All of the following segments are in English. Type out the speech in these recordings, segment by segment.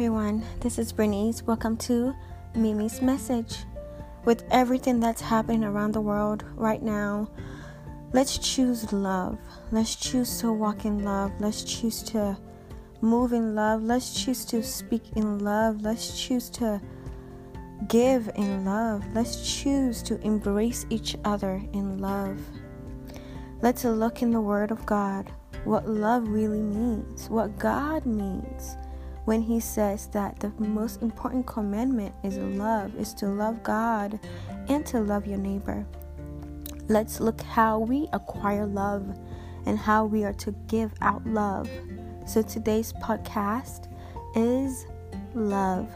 everyone. This is Bernice. Welcome to Mimi's Message. With everything that's happening around the world right now, let's choose love. Let's choose to walk in love. Let's choose to move in love. Let's choose to speak in love. Let's choose to give in love. Let's choose to embrace each other in love. Let's look in the Word of God what love really means, what God means when he says that the most important commandment is love, is to love God and to love your neighbor. Let's look how we acquire love and how we are to give out love. So today's podcast is love.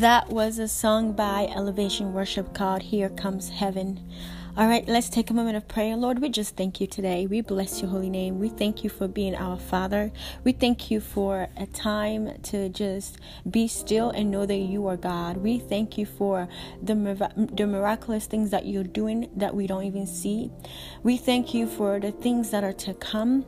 That was a song by Elevation Worship called Here Comes Heaven. All right, let's take a moment of prayer. Lord, we just thank you today. We bless your holy name. We thank you for being our Father. We thank you for a time to just be still and know that you are God. We thank you for the, the miraculous things that you're doing that we don't even see. We thank you for the things that are to come.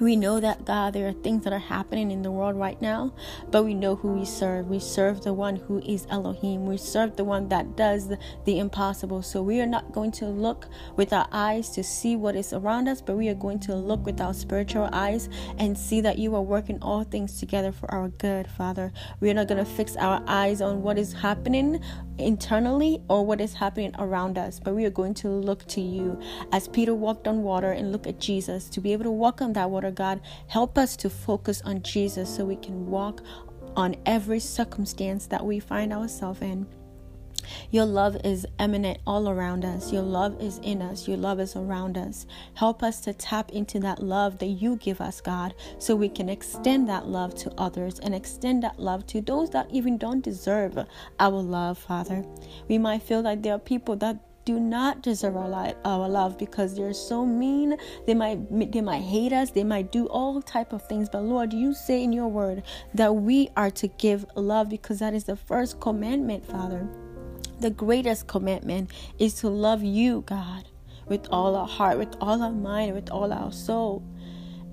We know that, God, there are things that are happening in the world right now, but we know who we serve. We serve the one who is Elohim. We serve the one that does the, impossible. So we are not going to look with our eyes to see what is around us, but we are going to look with our spiritual eyes and see that you are working all things together for our good, Father. We are not going to fix our eyes on what is happening internally or what is happening around us, but we are going to look to you. As Peter walked on water and look at Jesus, to be able to walk on that water God. Help us to focus on Jesus so we can walk on every circumstance that we find ourselves in. Your love is eminent all around us. Your love is in us. Your love is around us. Help us to tap into that love that you give us, God, so we can extend that love to others and extend that love to those that even don't deserve our love, Father. We might feel like there are people that do not deserve our, our love because they're so mean they might they might hate us they might do all type of things but lord you say in your word that we are to give love because that is the first commandment father the greatest commandment is to love you, God, with all our heart, with all our mind, with all our soul,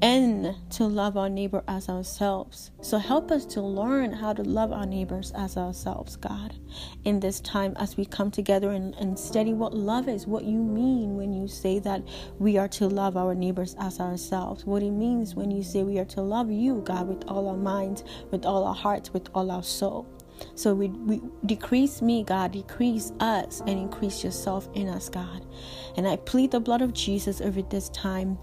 and to love our neighbor as ourselves. So help us to learn how to love our neighbors as ourselves, God, in this time as we come together and, and study what love is, what you mean when you say that we are to love our neighbors as ourselves, what it means when you say we are to love you, God, with all our minds, with all our hearts, with all our soul. So we, we decrease me, God, decrease us, and increase yourself in us, God. And I plead the blood of Jesus over this time.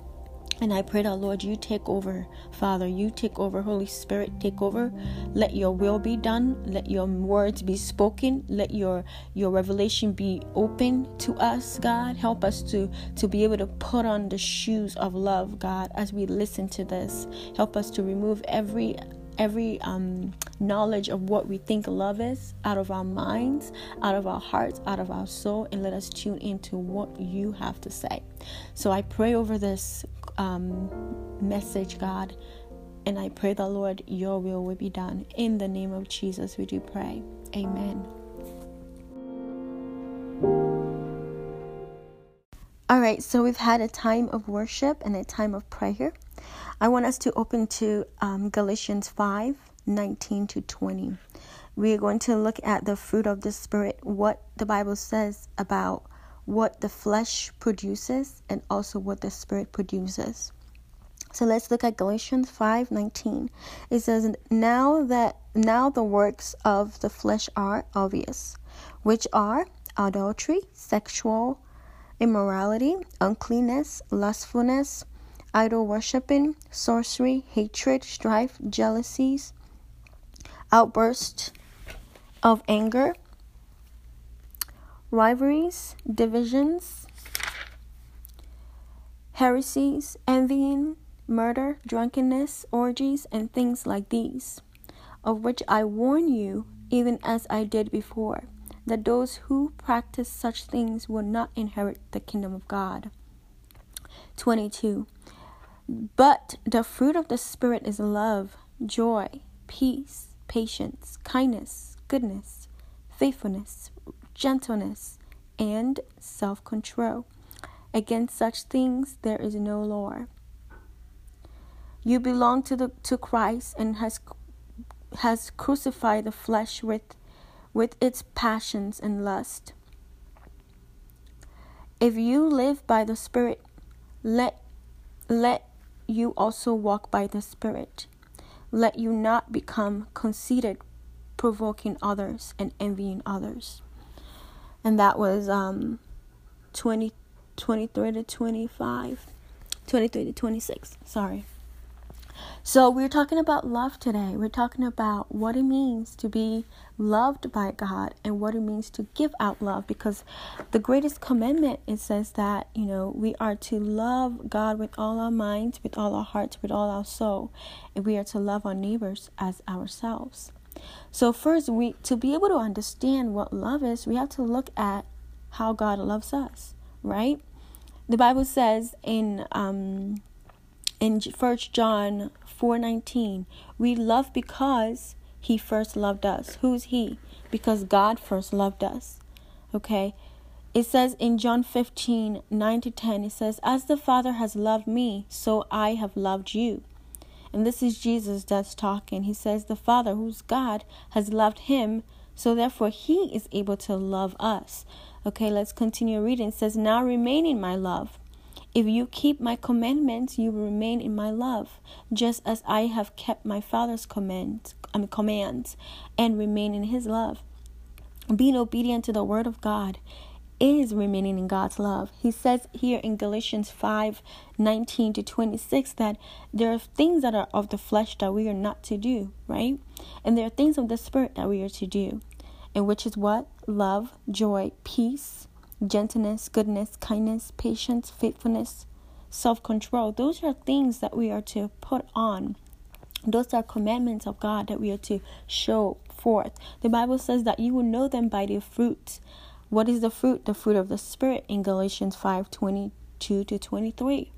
And I pray that, Lord, you take over, Father. You take over, Holy Spirit, take over. Let your will be done. Let your words be spoken. Let your your revelation be open to us, God. Help us to to be able to put on the shoes of love, God, as we listen to this. Help us to remove every every um, knowledge of what we think love is out of our minds, out of our hearts, out of our soul, and let us tune into what you have to say. So I pray over this um, message, God, and I pray the Lord, your will will be done. In the name of Jesus, we do pray. Amen. All right, so we've had a time of worship and a time of prayer. I want us to open to um, Galatians 5 19 to 20. We are going to look at the fruit of the Spirit, what the Bible says about what the flesh produces and also what the Spirit produces. So let's look at Galatians 5:19. It says, "Now that now the works of the flesh are obvious, which are adultery, sexual immorality, uncleanness, lustfulness, idol worshiping, sorcery, hatred, strife, jealousies, outbursts of anger, rivalries, divisions, heresies, envying, murder, drunkenness, orgies, and things like these, of which I warn you, even as I did before, that those who practice such things will not inherit the kingdom of God. 22. But the fruit of the Spirit is love, joy, peace, patience, kindness, goodness, faithfulness, gentleness, and self control. Against such things there is no law. You belong to the to Christ and has has crucified the flesh with with its passions and lust. If you live by the Spirit, let let you also walk by the Spirit. Let you not become conceited, provoking others and envying others. And that was um 20, 23 to 25, 23 to 26. Sorry. So, we're talking about love today. We're talking about what it means to be loved by God and what it means to give out love because the greatest commandment it says that, you know, we are to love God with all our minds, with all our hearts, with all our soul, and we are to love our neighbors as ourselves. So, first, we to be able to understand what love is, we have to look at how God loves us, right? The Bible says in um in 1 John 4:19, we love because he first loved us. Who's he? Because God first loved us. Okay? It says in John 15, 9 to 10, it says, As the Father has loved me, so I have loved you. And this is Jesus that's talking. He says, The Father, who's God, has loved him, so therefore he is able to love us. Okay, let's continue reading. It says, Now remain in my love. If you keep my commandments, you will remain in my love, just as I have kept my Father's commands, commands and remain in his love. Being obedient to the word of God is remaining in God's love. He says here in Galatians 5 19 to 26 that there are things that are of the flesh that we are not to do, right? And there are things of the spirit that we are to do. and which is what? Love, joy, peace, gentleness, goodness, kindness, patience, faithfulness, self control. Those are things that we are to put on. Those are commandments of God that we are to show forth. The Bible says that you will know them by their fruits. What is the fruit? The fruit of the Spirit in Galatians 5 22 to 23.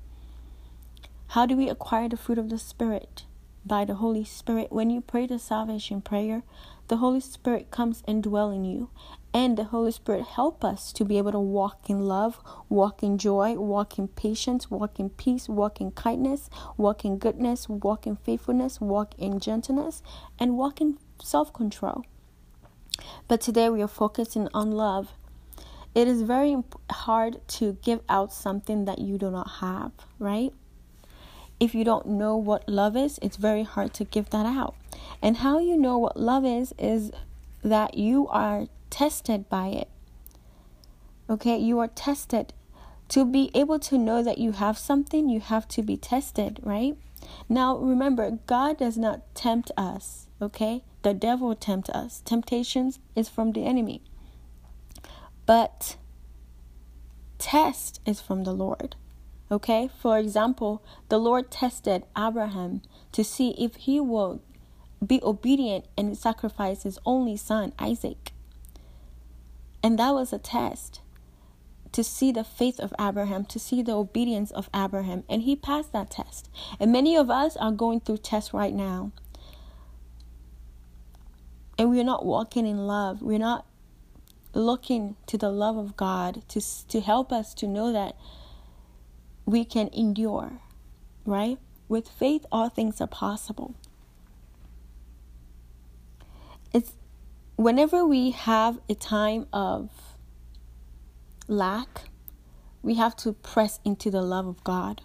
How do we acquire the fruit of the Spirit? By the Holy Spirit. When you pray the salvation prayer, the Holy Spirit comes and dwell in you. And the Holy Spirit help us to be able to walk in love, walk in joy, walk in patience, walk in peace, walk in kindness, walk in goodness, walk in faithfulness, walk in gentleness, and walk in self control. But today we are focusing on love. It is very hard to give out something that you do not have, right? If you don't know what love is, it's very hard to give that out. And how you know what love is, is that you are tested by it. Okay, you are tested. To be able to know that you have something, you have to be tested, right? Now, remember, God does not tempt us, okay? The devil tempt us. Temptations is from the enemy. But test is from the Lord. Okay? For example, the Lord tested Abraham to see if he will be obedient and sacrifice his only son, Isaac. And that was a test to see the faith of Abraham, to see the obedience of Abraham. And he passed that test. And many of us are going through tests right now. And we're not walking in love. We're not looking to the love of God to, to help us to know that we can endure, right? With faith, all things are possible. It's whenever we have a time of lack, we have to press into the love of God.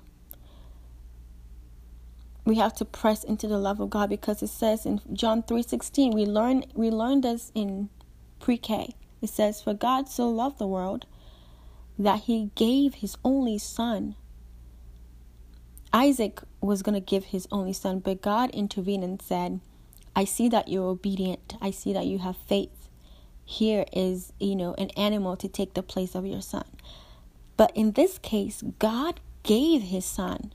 We have to press into the love of God because it says in John 3:16, we learn we learned this in pre-K. It says, For God so loved the world that he gave his only son. Isaac was going to give his only son, but God intervened and said, I see that you're obedient. I see that you have faith. Here is, you know, an animal to take the place of your son. But in this case, God gave his son,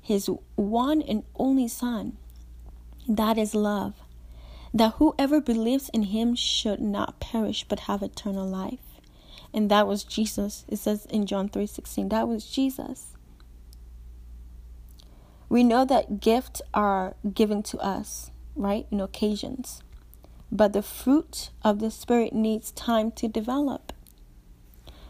his one and only son. That is love that whoever believes in him should not perish but have eternal life. And that was Jesus. It says in John 3:16, that was Jesus. We know that gifts are given to us, right? In occasions. But the fruit of the spirit needs time to develop.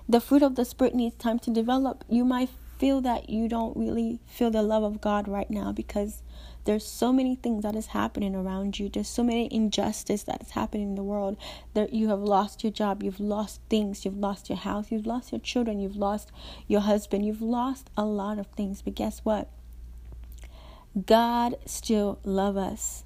The fruit of the spirit needs time to develop. You might feel that you don't really feel the love of God right now because there's so many things that is happening around you there's so many injustice that is happening in the world that you have lost your job you've lost things you've lost your house you've lost your children you've lost your husband you've lost a lot of things but guess what god still love us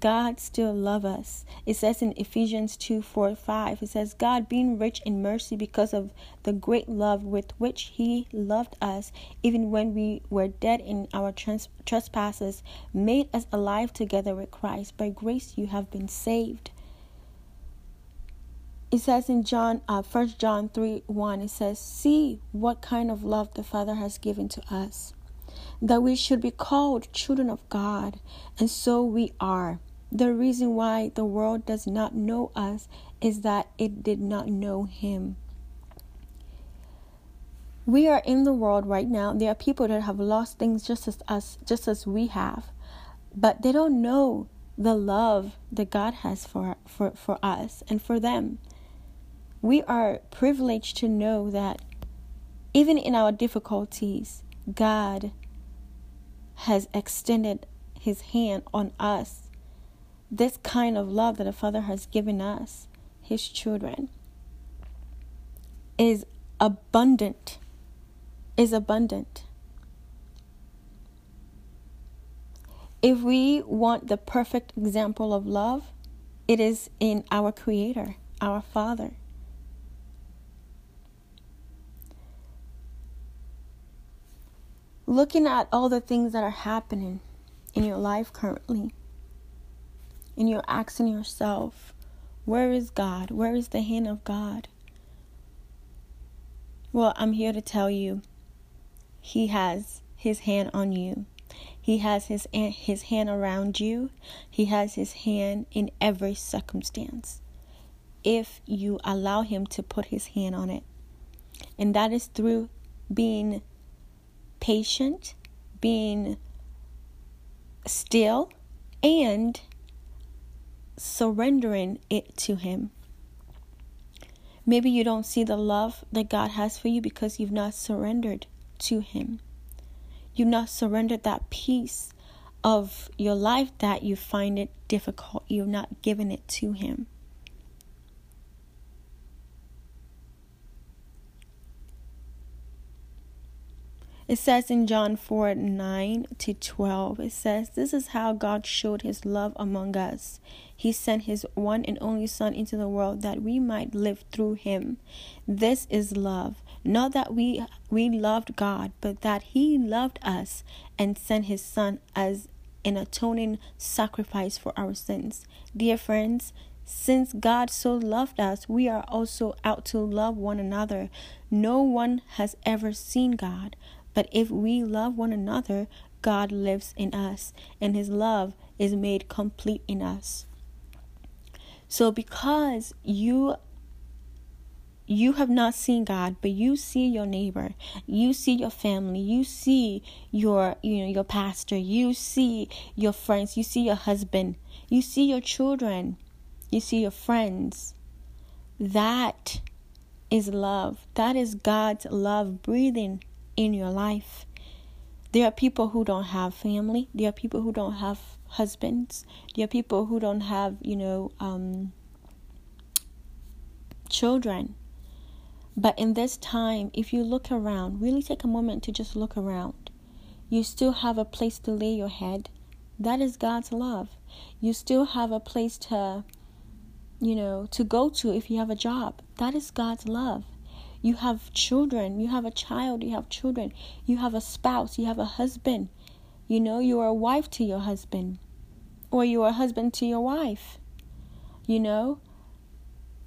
God still love us. It says in Ephesians 2 4 5, it says, God being rich in mercy because of the great love with which He loved us, even when we were dead in our trans- trespasses, made us alive together with Christ. By grace you have been saved. It says in John, uh, 1 John 3 1, it says, See what kind of love the Father has given to us that we should be called children of God, and so we are. The reason why the world does not know us is that it did not know Him. We are in the world right now. There are people that have lost things just as us, just as we have, but they don't know the love that God has for for for us and for them. We are privileged to know that even in our difficulties, God has extended his hand on us. This kind of love that the Father has given us, his children, is abundant. Is abundant. If we want the perfect example of love, it is in our Creator, our Father. Looking at all the things that are happening in your life currently, and you're asking yourself, Where is God? Where is the hand of God? Well, I'm here to tell you He has His hand on you. He has his his hand around you. He has his hand in every circumstance. If you allow him to put his hand on it. And that is through being patient, being still, and surrendering it to him. Maybe you don't see the love that God has for you because you've not surrendered to him. You've not surrendered that piece of your life that you find it difficult. You've not given it to Him. It says in John 4 9 to 12, it says, This is how God showed his love among us. He sent his one and only Son into the world that we might live through him. This is love. Not that we, we loved God, but that he loved us and sent his Son as an atoning sacrifice for our sins. Dear friends, since God so loved us, we are also out to love one another. No one has ever seen God, but if we love one another, God lives in us, and his love is made complete in us. So because you you have not seen God, but you see your neighbor, you see your family, you see your you know your pastor, you see your friends, you see your husband, you see your children, you see your friends. That is love. That is God's love breathing in your life. There are people who don't have family. There are people who don't have husbands. There are people who don't have, you know, um, children. But in this time, if you look around, really take a moment to just look around. You still have a place to lay your head. That is God's love. You still have a place to, you know, to go to if you have a job. That is God's love. You have children, you have a child, you have children, you have a spouse, you have a husband. You know, you are a wife to your husband, or you are a husband to your wife. You know,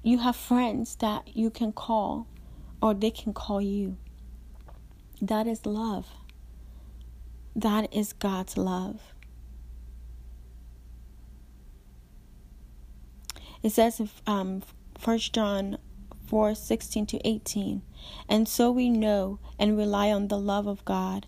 you have friends that you can call, or they can call you. That is love. That is God's love. It says in um, 1 John 4 16 to 18. And so we know and rely on the love of God.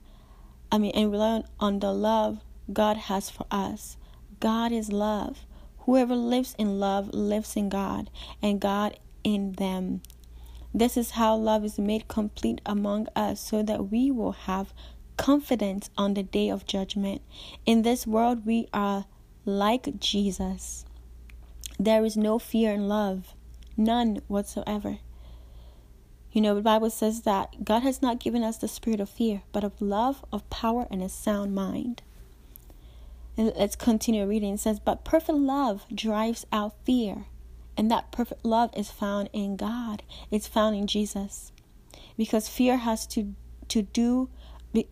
I mean, and rely on, on the love God has for us. God is love. Whoever lives in love lives in God, and God in them. This is how love is made complete among us, so that we will have confidence on the day of judgment. In this world, we are like Jesus. There is no fear in love. None whatsoever. You know, the Bible says that God has not given us the spirit of fear, but of love, of power, and a sound mind. And let's continue reading. It says, But perfect love drives out fear. And that perfect love is found in God. It's found in Jesus. Because fear has to to do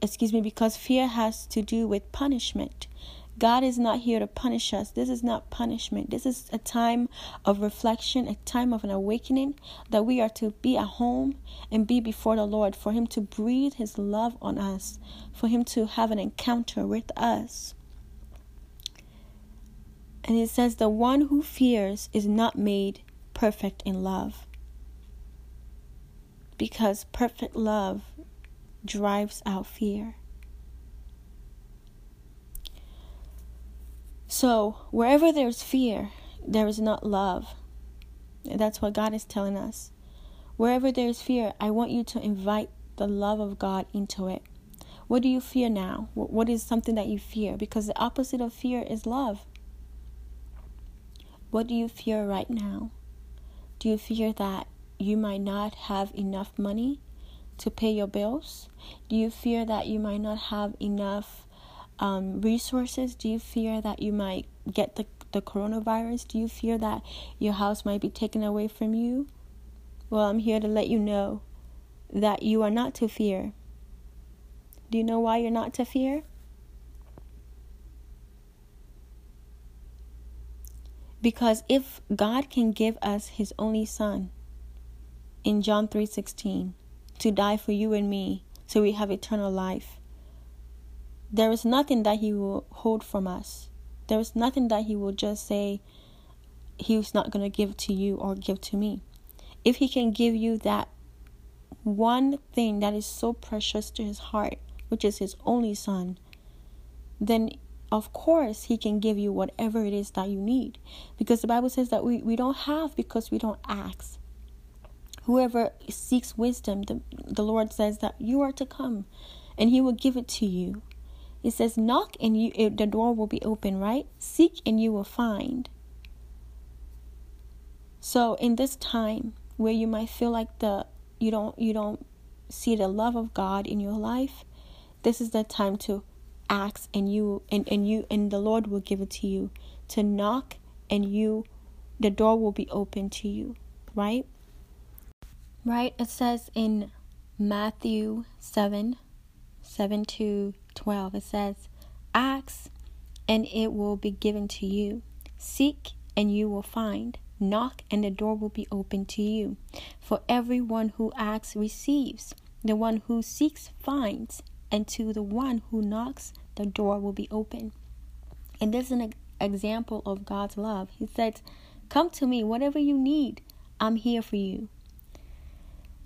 excuse me, because fear has to do with punishment. God is not here to punish us. This is not punishment. This is a time of reflection, a time of an awakening that we are to be at home and be before the Lord, for Him to breathe His love on us, for Him to have an encounter with us. And it says, The one who fears is not made perfect in love. Because perfect love drives out fear. So, wherever there's fear, there is not love. That's what God is telling us. Wherever there's fear, I want you to invite the love of God into it. What do you fear now? What is something that you fear? Because the opposite of fear is love. What do you fear right now? Do you fear that you might not have enough money to pay your bills? Do you fear that you might not have enough um, resources? Do you fear that you might get the, the coronavirus? Do you fear that your house might be taken away from you? Well, I'm here to let you know that you are not to fear. Do you know why you're not to fear? Because if God can give us his only son in John 3:16 to die for you and me so we have eternal life, there is nothing that he will hold from us. There is nothing that he will just say he's not going to give to you or give to me. If he can give you that one thing that is so precious to his heart, which is his only son, then of course he can give you whatever it is that you need because the bible says that we, we don't have because we don't ask whoever seeks wisdom the, the lord says that you are to come and he will give it to you it says knock and you it, the door will be open right seek and you will find so in this time where you might feel like the you don't you don't see the love of god in your life this is the time to ask and you and, and you and the Lord will give it to you to knock and you the door will be open to you, right? Right? It says in Matthew 7 7 to 12, it says, Ask and it will be given to you. Seek and you will find. Knock and the door will be open to you. For everyone who asks receives, the one who seeks finds, and to the one who knocks, the door will be open. And this is an example of God's love. He says, Come to me, whatever you need, I'm here for you.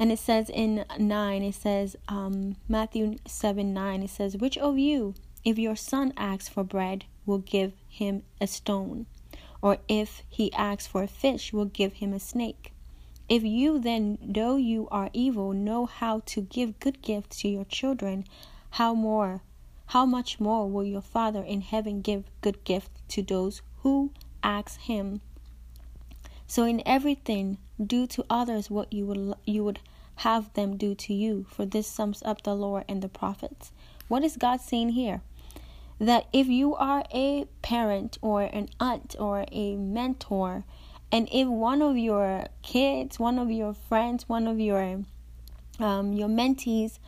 And it says in 9, it says, um, Matthew 7 9, it says, Which of you, if your son asks for bread, will give him a stone? Or if he asks for a fish, will give him a snake? If you then, though you are evil, know how to give good gifts to your children, how more how much more will your father in heaven give good gifts to those who ask him so in everything do to others what you would you would have them do to you for this sums up the law and the prophets what is god saying here that if you are a parent or an aunt or a mentor and if one of your kids one of your friends one of your um, your mentees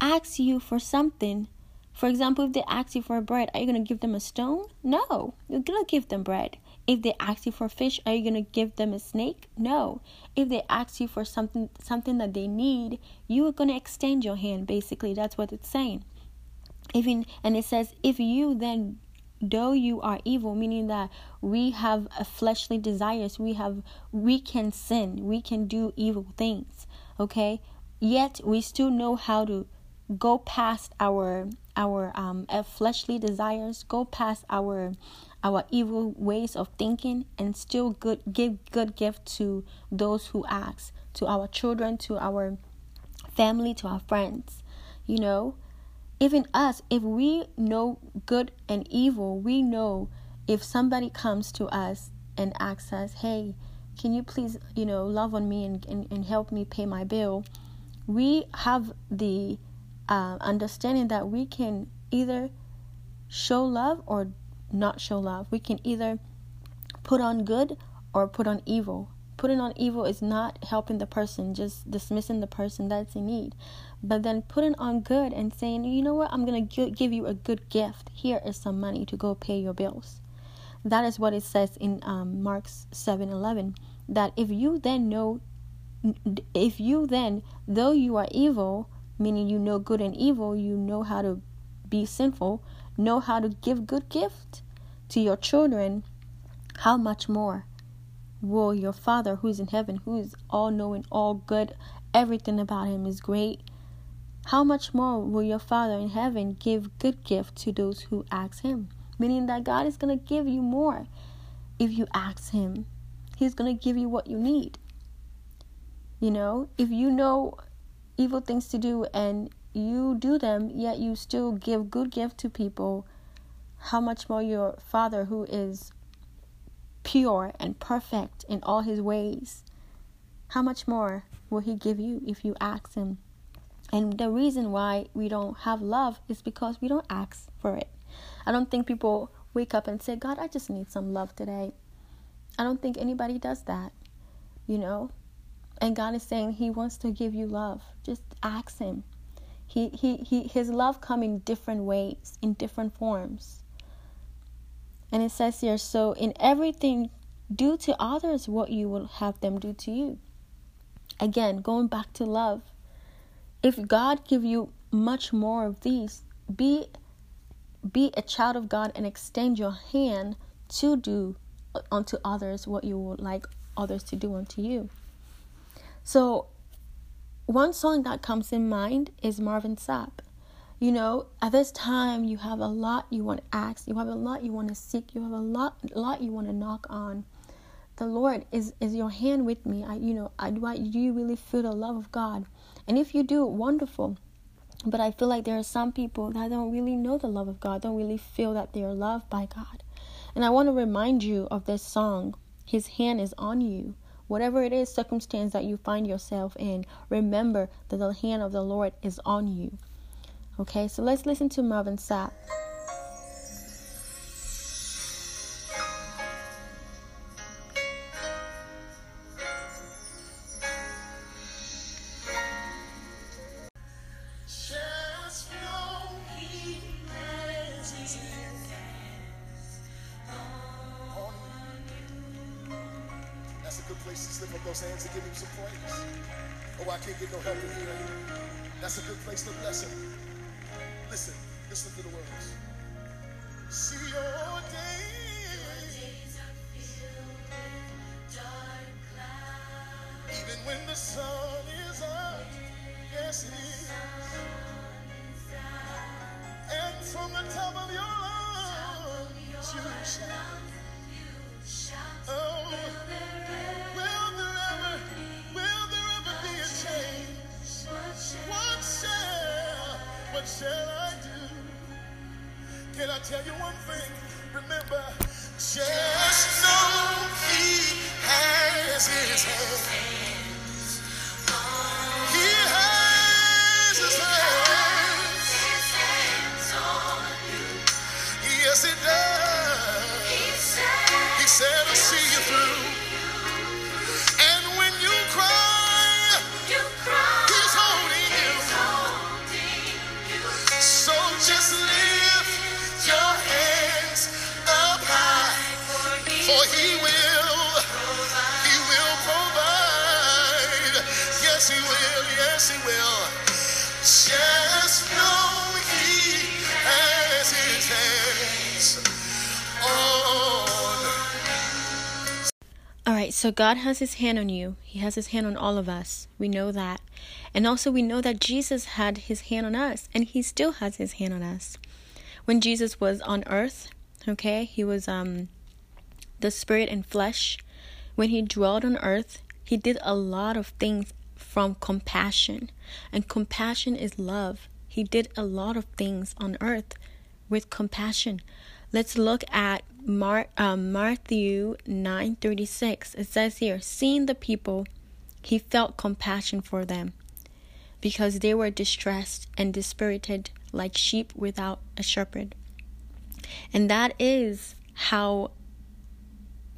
asks you for something, for example, if they ask you for bread, are you going to give them a stone? No, you're going to give them bread. If they ask you for fish, are you going to give them a snake? No. If they ask you for something something that they need, you are going to extend your hand. Basically, that's what it's saying. Even and it says, if you then though you are evil meaning that we have fleshly desires we have we can sin we can do evil things okay yet we still know how to go past our our um, uh, fleshly desires, go past our our evil ways of thinking, and still good give good gift to those who ask, to our children, to our family, to our friends. You know, even us, if we know good and evil, we know if somebody comes to us and asks us, "Hey, can you please, you know, love on me and, and, and help me pay my bill?" We have the uh, understanding that we can either show love or not show love. We can either put on good or put on evil. Putting on evil is not helping the person, just dismissing the person that's in need. But then putting on good and saying, you know what, I'm going to give you a good gift. Here is some money to go pay your bills. That is what it says in um, Mark 7 11. That if you then know, if you then, though you are evil, meaning you know good and evil, you know how to be sinful, know how to give good gift to your children, how much more will your Father who is in heaven, who is all knowing, all good, everything about him is great, how much more will your Father in heaven give good gift to those who ask him? Meaning that God is going to give you more if you ask him. He's going to give you what you need. You know, if you know evil things to do and you do them, yet you still give good gift to people, how much more your Father, who is pure and perfect in all his ways, how much more will he give you if you ask him? And the reason why we don't have love is because we don't ask for it. I don't think people wake up and say, God, I just need some love today. I don't think anybody does that. You know, and God is saying He wants to give you love. Just ask Him. He, he, he, his love come in different ways, in different forms. And it says here, so in everything do to others what you will have them do to you. Again, going back to love. If God give you much more of these, be be a child of God and extend your hand to do uh, unto others what you would like others to do unto you. So, one song that comes in mind is Marvin Sapp. You know, at this time, you have a lot you want to ask, you have a lot you want to seek, you have a lot, lot you want to knock on. The Lord is is your hand with me. I, you know, I do. I, do you really feel the love of God? And if you do, wonderful. But I feel like there are some people that don't really know the love of God, don't really feel that they are loved by God. And I want to remind you of this song His hand is on you. Whatever it is, circumstance that you find yourself in, remember that the hand of the Lord is on you. Okay, so let's listen to Marvin Sapp. Yes, He does. He said, "I'll see you through." And when you cry, He's holding you. So just lift your hands up high, for He will, He will provide. Yes, He will, yes, He will. Just know All right, so God has his hand on you. He has his hand on all of us. We know that. And also, we know that Jesus had his hand on us, and he still has his hand on us. When Jesus was on earth, okay, he was um the spirit and flesh. When he dwelled on earth, he did a lot of things from compassion. And compassion is love. He did a lot of things on earth with compassion. Let's look at Mar- um, Matthew 9:36. It says here, seeing the people, he felt compassion for them because they were distressed and dispirited like sheep without a shepherd. And that is how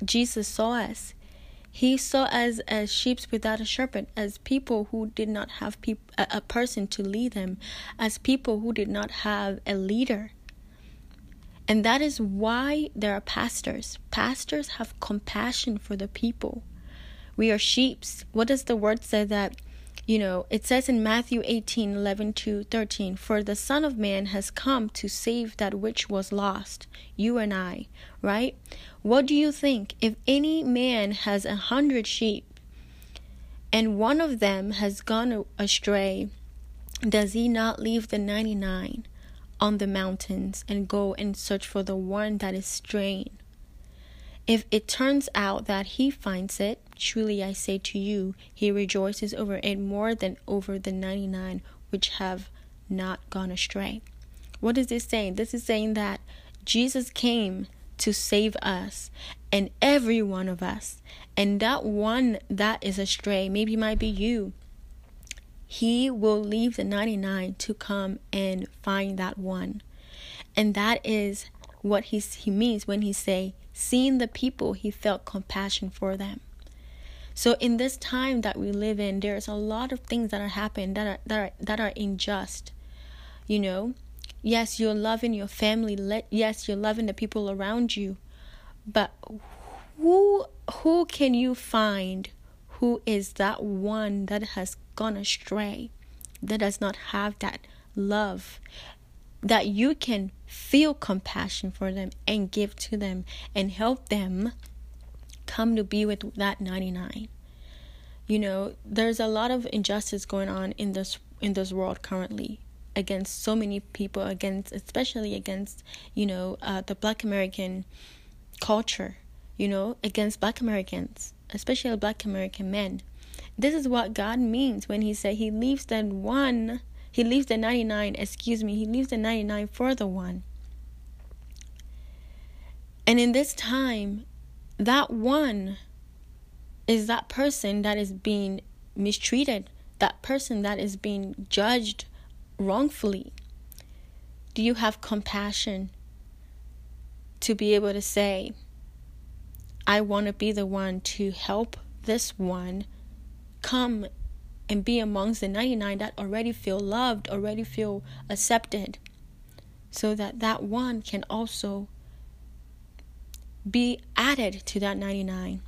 Jesus saw us. He saw us as sheep without a shepherd, as people who did not have peop- a person to lead them, as people who did not have a leader. And that is why there are pastors. Pastors have compassion for the people. We are sheeps. What does the word say that, you know, it says in Matthew 18 11 to 13, For the Son of Man has come to save that which was lost, you and I, right? What do you think? If any man has a hundred sheep and one of them has gone astray, does he not leave the 99 on the mountains and go and search for the one that is straying? If it turns out that he finds it, truly I say to you, he rejoices over it more than over the 99 which have not gone astray. What is this saying? This is saying that Jesus came to save us and every one of us. And that one that is astray, maybe might be you. He will leave the 99 to come and find that one. And that is what he, he means when he say, seeing the people, he felt compassion for them. So in this time that we live in, there's a lot of things that are happening that are that are that are unjust. You know, yes, you're loving your family. Let yes, you're loving the people around you, but who who can you find who is that one that has gone astray that does not have that love that you can feel compassion for them and give to them and help them come to be with that 99 you know there's a lot of injustice going on in this in this world currently against so many people against especially against you know uh, the black american culture you know against black americans especially black american men this is what god means when he said he leaves that one he leaves the 99 excuse me he leaves the 99 for the one and in this time that one is that person that is being mistreated, that person that is being judged wrongfully? Do you have compassion to be able to say, I want to be the one to help this one come and be amongst the 99 that already feel loved, already feel accepted, so that that one can also be added to that 99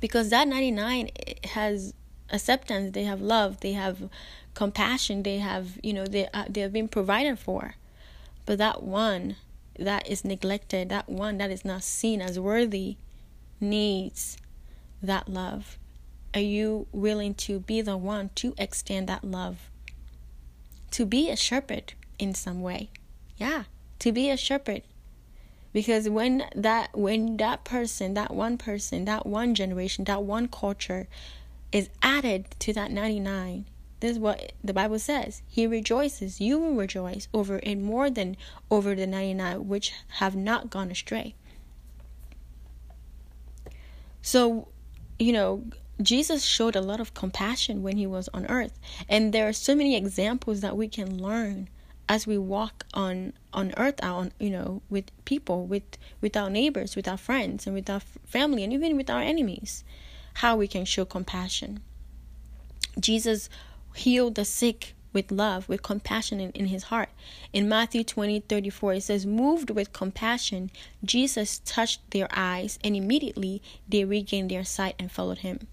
because that 99 has acceptance they have love they have compassion they have you know they uh, they have been provided for. But that one that is neglected that one that is not seen as worthy needs that love are you willing to be the one to extend that love? To be a shepherd in some way. Yeah to be a shepherd. Because when that when that person that one person that one generation that one culture is added to that 99 this is what the bible says. He rejoices. You will rejoice over it more than over the 99 which have not gone astray. So you know Jesus showed a lot of compassion when he was on earth. And there are so many examples that we can learn as we walk on on earth on you know with people with with our neighbors with our friends and with our family and even with our enemies how we can show compassion. Jesus healed the sick with love with compassion in, in his heart. In matthew 20 34 it says moved with compassion jesus touched their eyes and immediately they regained their sight and followed him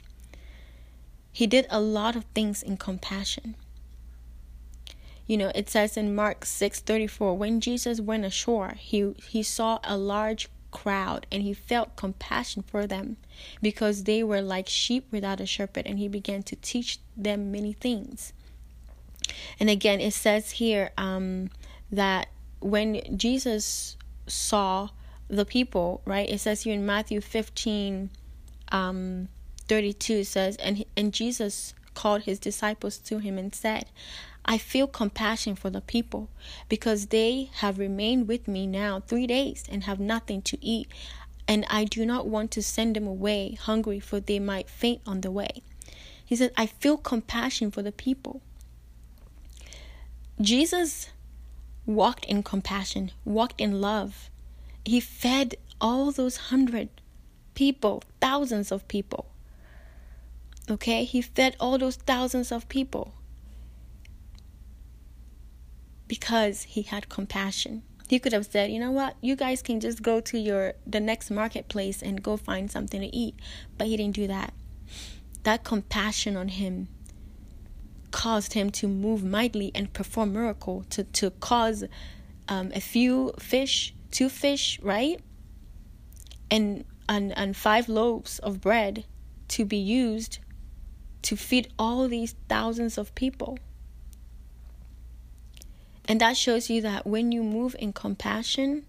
he did a lot of things in compassion you know, it says in Mark 6:34, when Jesus went ashore, he he saw a large crowd and he felt compassion for them because they were like sheep without a shepherd and he began to teach them many things. And again, it says here um, that when Jesus saw the people, right? It says here in Matthew 15 um, 32 says and and Jesus called his disciples to him and said, I feel compassion for the people because they have remained with me now three days and have nothing to eat, and I do not want to send them away hungry, for they might faint on the way. He said, I feel compassion for the people. Jesus walked in compassion, walked in love. He fed all those hundred people, thousands of people. Okay, he fed all those thousands of people because he had compassion. He could have said, "You know what? You guys can just go to your the next marketplace and go find something to eat." But he didn't do that. That compassion on him caused him to move mightily and perform miracle to to cause um, a few fish, two fish, right? And and and five loaves of bread to be used to feed all these thousands of people. And that shows you that when you move in compassion,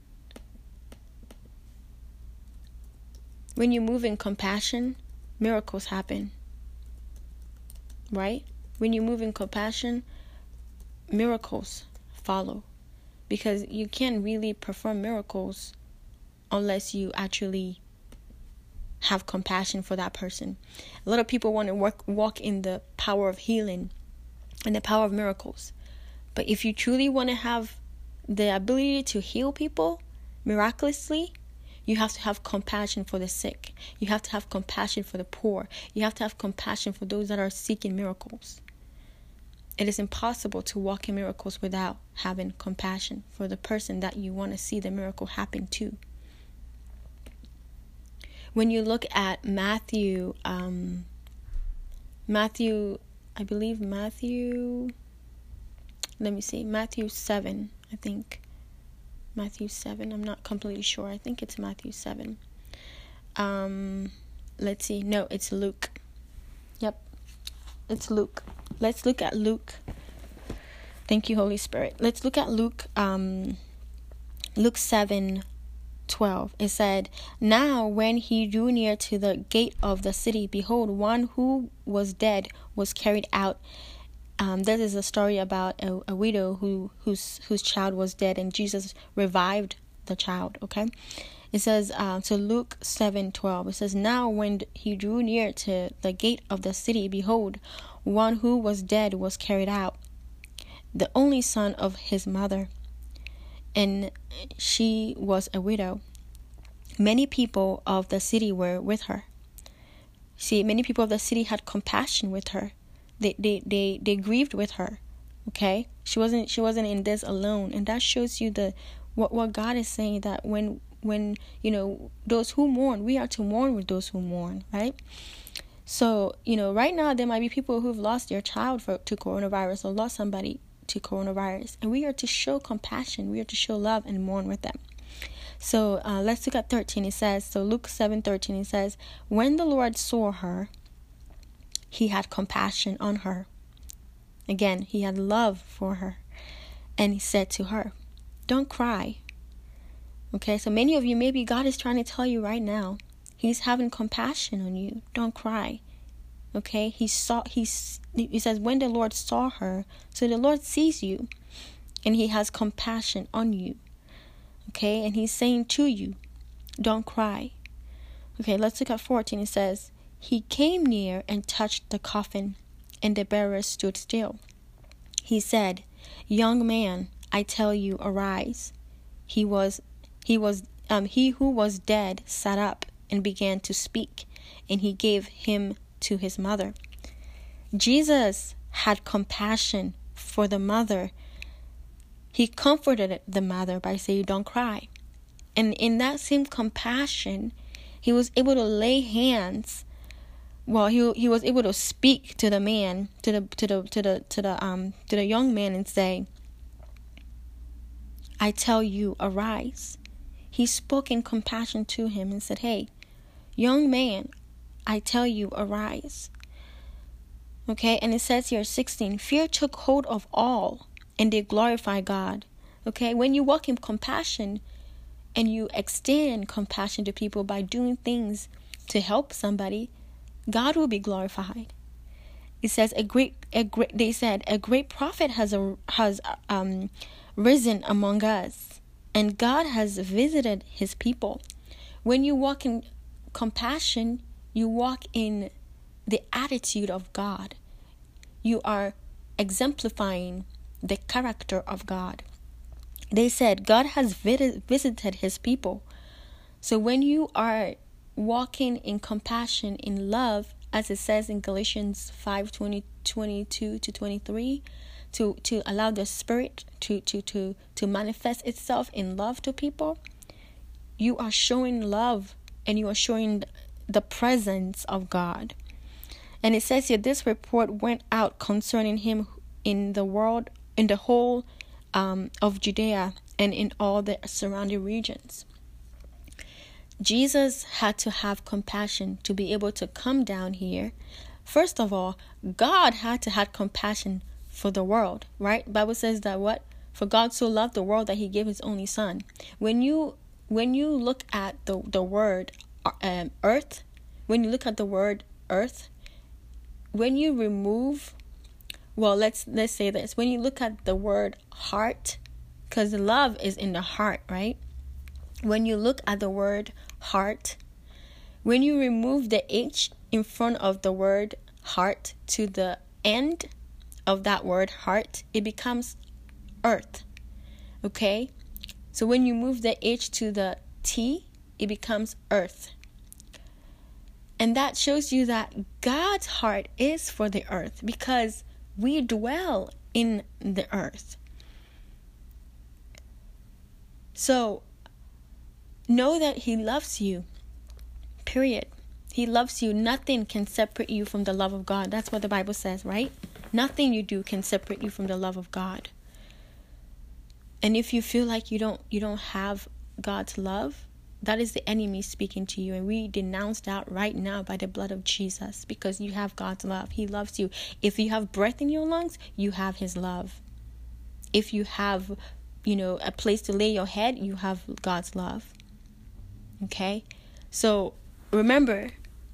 when you move in compassion, miracles happen. Right? When you move in compassion, miracles follow. Because you can't really perform miracles unless you actually have compassion for that person. A lot of people want to work walk in the power of healing and the power of miracles. But if you truly want to have the ability to heal people miraculously, you have to have compassion for the sick. You have to have compassion for the poor. You have to have compassion for those that are seeking miracles. It is impossible to walk in miracles without having compassion for the person that you want to see the miracle happen to. When you look at Matthew, um, Matthew, I believe Matthew, let me see, Matthew 7, I think. Matthew 7, I'm not completely sure. I think it's Matthew 7. Um, let's see, no, it's Luke. Yep, it's Luke. Let's look at Luke. Thank you, Holy Spirit. Let's look at Luke, um, Luke 7 12 it said now when he drew near to the gate of the city behold one who was dead was carried out. Um, this is a story about a, a widow who whose whose child was dead and jesus revived the child okay? It says uh, so luke 7 12 it says now when he drew near to the gate of the city behold one who was dead was carried out the only son of his mother and she was a widow. Many people of the city were with her. See, many people of the city had compassion with her. They they they, they grieved with her. Okay? She wasn't she wasn't in this alone. And that shows you the what what God is saying that when when you know those who mourn, we are to mourn with those who mourn, right? So, you know, right now there might be people who've lost their child for, to coronavirus or lost somebody to coronavirus. And we are to show compassion, we are to show love and mourn with them. So uh, let's look at 13. It says, so Luke 7 13, it says, When the Lord saw her, he had compassion on her. Again, he had love for her. And he said to her, Don't cry. Okay, so many of you, maybe God is trying to tell you right now, He's having compassion on you. Don't cry. Okay, he saw he's he says when the Lord saw her, so the Lord sees you and he has compassion on you. Okay, and he's saying to you, don't cry. Okay, let's look at 14. It says, He came near and touched the coffin, and the bearer stood still. He said, Young man, I tell you, arise. He was he was um he who was dead sat up and began to speak, and he gave him to his mother. Jesus had compassion for the mother. He comforted the mother by saying, Don't cry. And in that same compassion, he was able to lay hands. Well, he he was able to speak to the man, to the to the to the to the um to the young man and say, I tell you, arise. He spoke in compassion to him and said, Hey, young man, I tell you, arise. Okay, and it says here 16 fear took hold of all and they glorify God. Okay, when you walk in compassion and you extend compassion to people by doing things to help somebody, God will be glorified. It says a great, a great. They said a great prophet has a, has um, risen among us, and God has visited His people. When you walk in compassion, you walk in the attitude of God. You are exemplifying the character of God. They said God has visited his people. So when you are walking in compassion, in love, as it says in Galatians 5 20, 22 to 23, to, to allow the spirit to, to, to, to manifest itself in love to people, you are showing love and you are showing the presence of God. And it says here this report went out concerning him in the world, in the whole um, of Judea and in all the surrounding regions. Jesus had to have compassion to be able to come down here. First of all, God had to have compassion for the world, right? Bible says that what? For God so loved the world that he gave his only son. When you when you look at the the word um, earth, when you look at the word earth, when you remove, well, let's let's say this. When you look at the word heart, because love is in the heart, right? When you look at the word heart, when you remove the H in front of the word heart to the end of that word heart, it becomes earth. Okay? So when you move the H to the T, it becomes earth. And that shows you that God's heart is for the earth because we dwell in the earth. So know that He loves you. Period. He loves you. Nothing can separate you from the love of God. That's what the Bible says, right? Nothing you do can separate you from the love of God. And if you feel like you don't you don't have God's love, that is the enemy speaking to you and we denounce that right now by the blood of Jesus because you have God's love. He loves you. If you have breath in your lungs, you have his love. If you have, you know, a place to lay your head, you have God's love. Okay? So, remember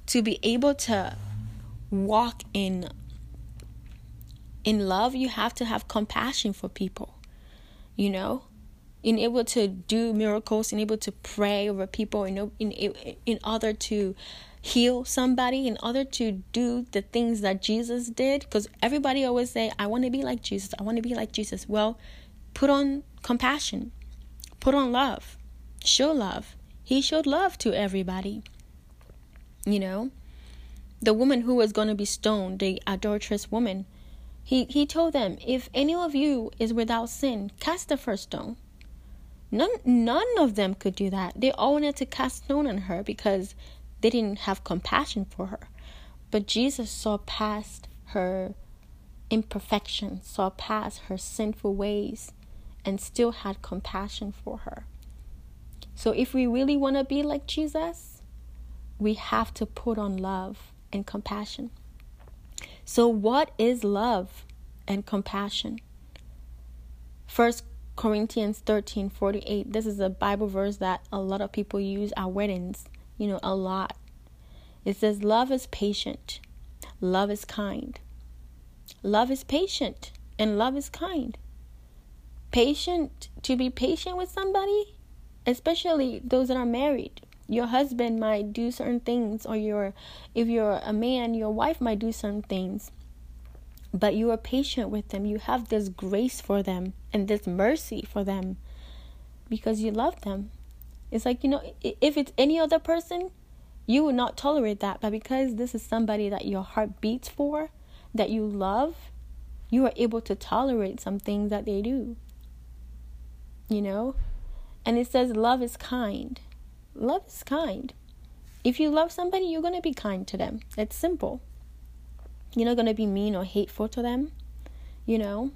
to be able to walk in in love, you have to have compassion for people. You know, in able to do miracles, in able to pray over people, in in in order to heal somebody, in order to do the things that Jesus did. Because everybody always say, "I want to be like Jesus. I want to be like Jesus." Well, put on compassion, put on love, show love. He showed love to everybody. You know, the woman who was going to be stoned, the adulterous woman. He, he told them, If any of you is without sin, cast the first stone. None, none of them could do that. They all wanted to cast stone on her because they didn't have compassion for her. But Jesus saw past her imperfection, saw past her sinful ways, and still had compassion for her. So, if we really want to be like Jesus, we have to put on love and compassion. So, what is love and compassion? First Corinthians 13 48. This is a Bible verse that a lot of people use at weddings, you know, a lot. It says, Love is patient, love is kind. Love is patient, and love is kind. Patient, to be patient with somebody, especially those that are married. Your husband might do certain things, or your, if you're a man, your wife might do certain things but you are patient with them. You have this grace for them and this mercy for them because you love them. It's like, you know, if it's any other person, you would not tolerate that. But because this is somebody that your heart beats for, that you love, you are able to tolerate some things that they do. You know? And it says love is kind. Love is kind. If you love somebody, you're going to be kind to them. It's simple. You're not going to be mean or hateful to them. You know?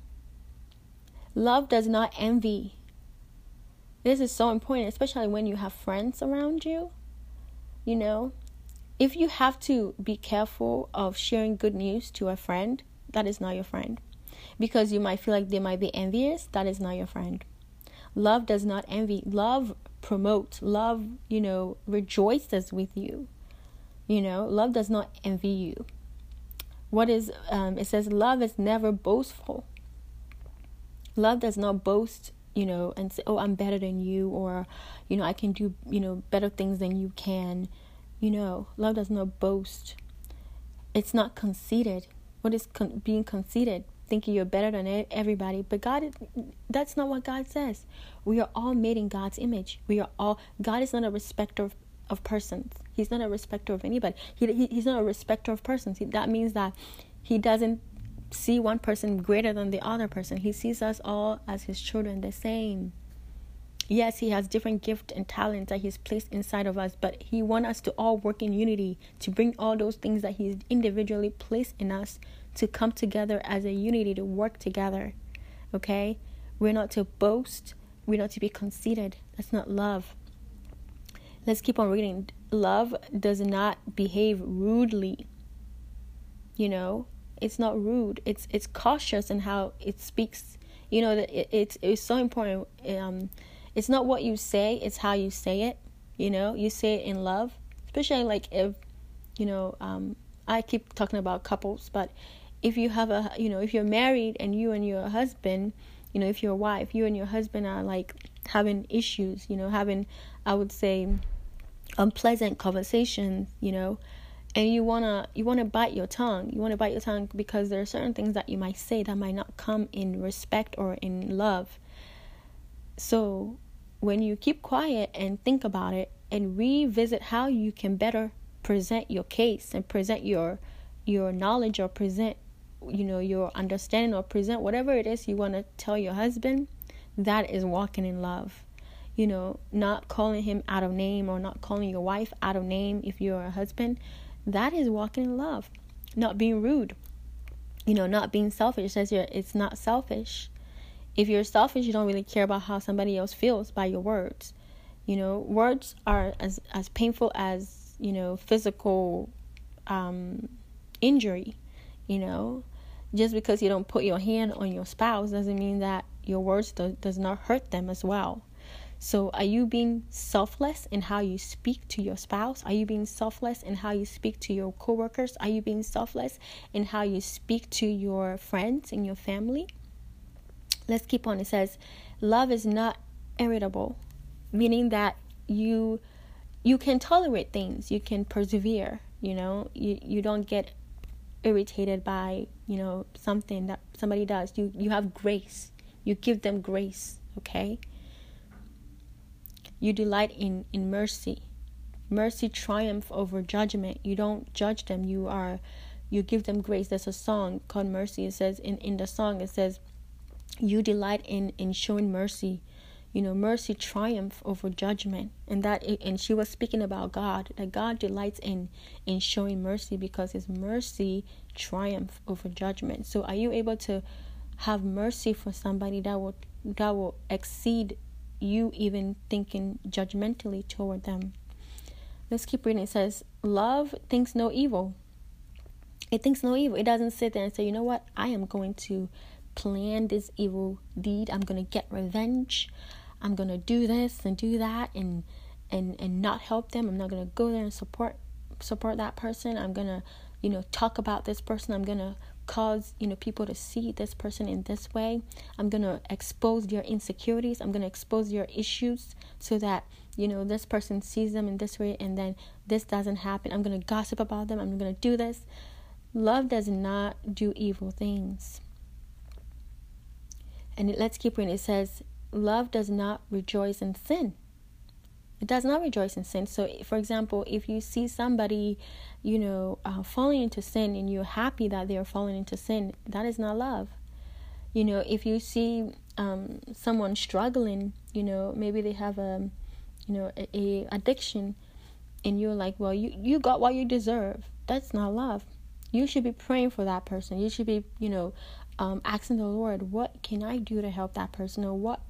Love does not envy. This is so important, especially when you have friends around you. You know? If you have to be careful of sharing good news to a friend, that is not your friend. Because you might feel like they might be envious, that is not your friend. Love does not envy. Love promotes. Love, you know, rejoices with you. You know, love does not envy you what is um, it says love is never boastful love does not boast you know and say oh i'm better than you or you know i can do you know better things than you can. You know love does not boast. It's not conceited. What is con- being conceited? Thinking you're better than everybody. But god that's not what god says. We are all made in god's image. We are all god is not a respecter of, of persons. He's not a respecter of anybody. He, he he's not a respecter of persons. He, that means that he doesn't see one person greater than the other person. He sees us all as his children, the same. Yes, he has different gifts and talents that he's placed inside of us, but he wants us to all work in unity to bring all those things that he's individually placed in us to come together as a unity to work together. Okay? We're not to boast, we're not to be conceited. That's not love. Let's keep on reading. Love does not behave rudely. You know, it's not rude. It's it's cautious in how it speaks. You know, it, it's it's so important. Um, it's not what you say; it's how you say it. You know, you say it in love, especially like if, you know, um, I keep talking about couples, but if you have a, you know, if you're married and you and your husband, you know, if you're wife, you and your husband are like having issues, you know, having, I would say, unpleasant conversations you know, and you wanna you wanna bite your tongue. You wanna bite your tongue because there are certain things that you might say that might not come in respect or in love. So when you keep quiet and think about it and revisit how you can better present your case and present your your knowledge or present you know your understanding or present whatever it is you want to tell your husband that is walking in love you know, not calling him out of name or not calling your wife out of name if you're a husband, that is walking in love. Not being rude, you know, not being selfish. It says here, it's not selfish. If you're selfish, you don't really care about how somebody else feels by your words. You know, words are as as painful as you know physical um, injury. You know, just because you don't put your hand on your spouse doesn't mean that your words do, does not hurt them as well. So, are you being selfless in how you speak to your spouse? Are you being selfless in how you speak to your coworkers? Are you being selfless in how you speak to your friends and your family? Let's keep on. It says, "Love is not irritable," meaning that you you can tolerate things, you can persevere. You know, you you don't get irritated by you know something that somebody does. You you have grace. You give them grace. Okay you delight in, in mercy. Mercy triumph over judgment. You don't judge them. You are you give them grace. There's a song called Mercy. It says in, in the song it says you delight in, in showing mercy. You know, mercy triumph over judgment. And that and she was speaking about God, that God delights in in showing mercy because his mercy triumph over judgment. So are you able to have mercy for somebody that will that will exceed you even thinking judgmentally toward them. Let's keep reading. It says, Love thinks no evil. It thinks no evil. It doesn't sit there and say, you know what? I am going to plan this evil deed. I'm going to get revenge. I'm going to do this and do that and and and not help them. I'm not going to go there and support support that person. I'm going to, you know, talk about this person. I'm going to cause you know people to see this person in this way i'm going to expose your insecurities i'm going to expose your issues so that you know this person sees them in this way and then this doesn't happen. I'm going to gossip about them i'm going to do this. Love does not do evil things. And let's keep reading. It says love does not rejoice in sin it does not rejoice in sin. So, for example, if you see somebody, you know, uh, falling into sin and you're happy that they are falling into sin, that is not love. You know, if you see um, someone struggling, you know, maybe they have a, you know, a, a addiction, and you're like, well, you you got what you deserve. That's not love. You should be praying for that person. You should be, you know, um, asking the Lord, what can I do to help that person, or what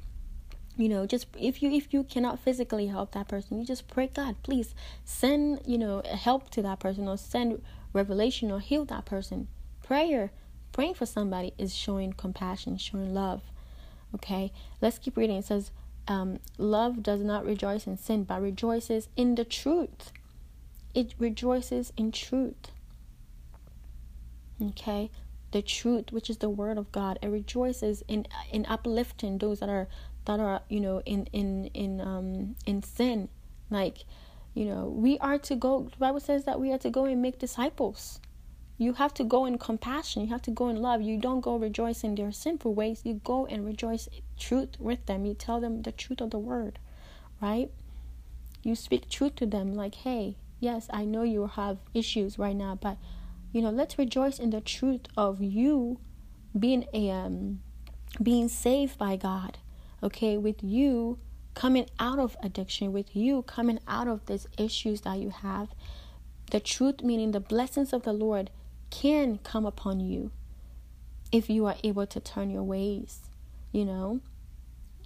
you know just if you if you cannot physically help that person you just pray god please send you know help to that person or send revelation or heal that person. Prayer praying for somebody is showing compassion showing love okay? Let's keep reading. It says um, love does not rejoice in sin but rejoices in the truth. It rejoices in truth okay? The truth which is the word of god it rejoices in in uplifting those that are that are you know in in in um in sin. Like you know we are to go the bible says that we are to go and make disciples. You have to go in compassion. You have to go in love. You don't go rejoice in their sinful ways. You go and rejoice truth with them. You tell them the truth of the word right? You speak truth to them like hey yes i know you have issues right now but you know let's rejoice in the truth of you being a um being saved by god okay, with you coming out of addiction, with you coming out of these issues that you have, the truth, meaning the blessings of the Lord, can come upon you if you are able to turn your ways, you know.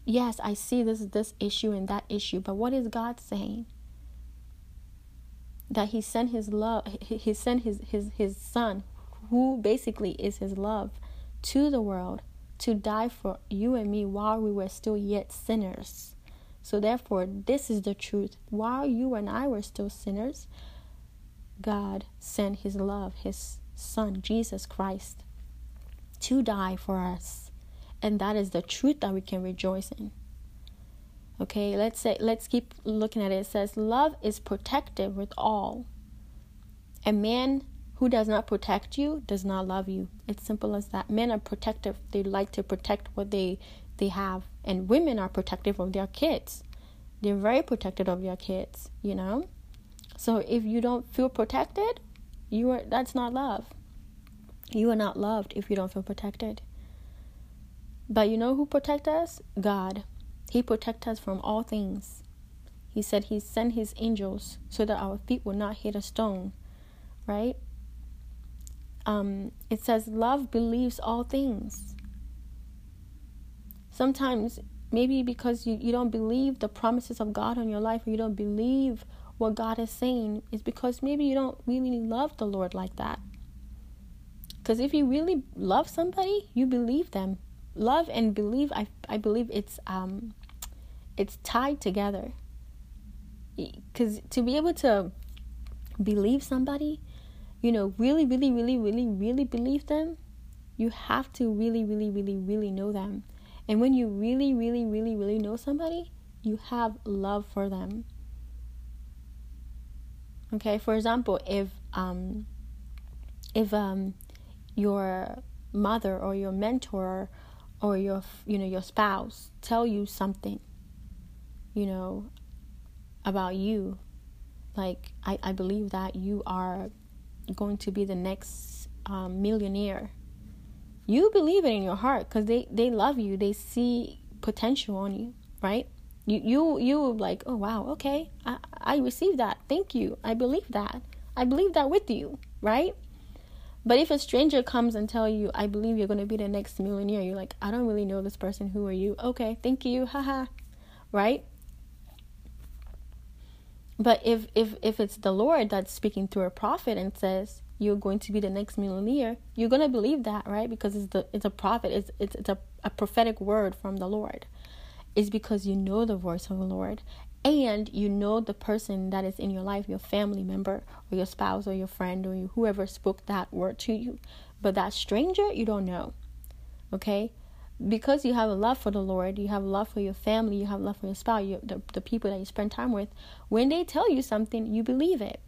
Yes, I see this this issue and that issue, but what is God saying? That He sent His love, He sent His His His Son, who basically is His love, to the world to die for you and me while we were still yet sinners. So, therefore, this is the truth. While you and I were still sinners, God sent His love, His Son, Jesus Christ, to die for us. And that is the truth that we can rejoice in. Okay, let's say let's keep looking at it. It says love is protective with all. A man who does not protect you does not love you. It's simple as that. Men are protective. They like to protect what they they have. And women are protective of their kids. They're very protective of their kids, you know? So if you don't feel protected, you are that's not love. You are not loved if you don't feel protected. But you know who protect us? God. He protects us from all things. He said he sent his angels so that our feet will not hit a stone, right? Um, it says love believes all things. Sometimes, maybe because you, you don't believe the promises of God on your life, or you don't believe what God is saying, is because maybe you don't really love the Lord like that. Because if you really love somebody, you believe them. Love and believe, I I believe it's um it's tied together because to be able to believe somebody, you know, really, really, really, really, really believe them, you have to really, really, really, really know them. And when you really, really, really, really know somebody, you have love for them. Okay, for example, if um if um your mother or your mentor or your you know your spouse tell you something you know about you like i, I believe that you are going to be the next um, millionaire. You believe it in your heart because they they love you. They see potential on you right? You you you like oh wow okay. I i received that. Thank you. I believe that. I believe that with you right? But if a stranger comes and tell you i believe you're going to be the next millionaire you're like i don't really know this person. Who are you? Okay thank you. Haha right but if if if it's the Lord that's speaking through a prophet and says you're going to be the next millionaire, you're gonna believe that, right? Because it's the it's a prophet, it's it's, it's a, a prophetic word from the Lord. It's because you know the voice of the Lord and you know the person that is in your life, your family member or your spouse or your friend or whoever spoke that word to you. But that stranger, you don't know. Okay? Because you have a love for the Lord, you have love for your family, you have love for your spouse, you, the, the people that you spend time with, when they tell you something, you believe it.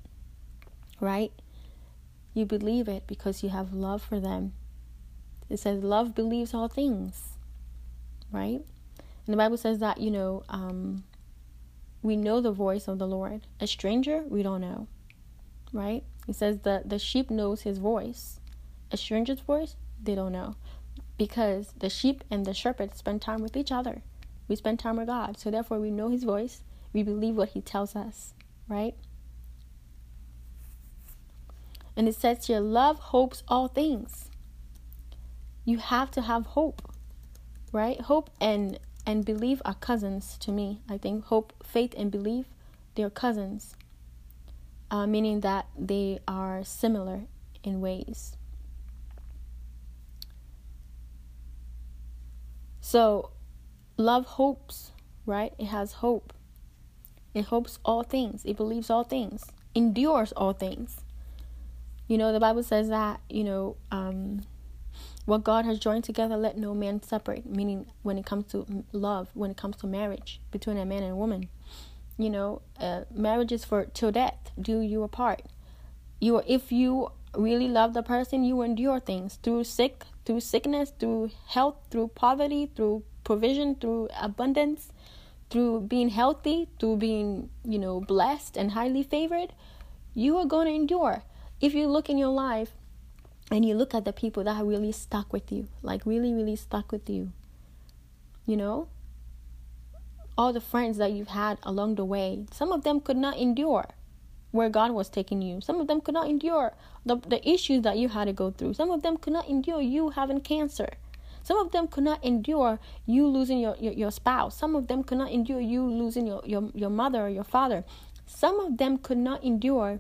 Right? You believe it because you have love for them. It says, love believes all things. Right? And the Bible says that, you know, um, we know the voice of the Lord. A stranger, we don't know. Right? It says that the sheep knows his voice. A stranger's voice, they don't know because the sheep and the shepherd spend time with each other. We spend time with God. So therefore we know his voice. We believe what he tells us, right? And it says here, love hopes all things. You have to have hope, right? Hope and and belief are cousins to me. I think hope, faith, and belief, they're cousins, uh, meaning that they are similar in ways. So, love hopes, right? It has hope. It hopes all things, it believes all things, endures all things. You know, the Bible says that, you know, um, what God has joined together, let no man separate. Meaning, when it comes to love, when it comes to marriage between a man and a woman, you know, uh, marriage is for till death do you apart. You, if you really love the person, you endure things through sick, through sickness, through health, through poverty, through provision, through abundance, through being healthy, through being, you know, blessed and highly favored, you are going to endure. If you look in your life and you look at the people that are really stuck with you, like really, really stuck with you, you know, all the friends that you've had along the way, some of them could not endure where God was taking you. Some of them could not endure the, the issues that you had to go through. Some of them could not endure you having cancer. Some of them could not endure you losing your, your, your spouse. Some of them could not endure you losing your, your, your mother or your father. Some of them could not endure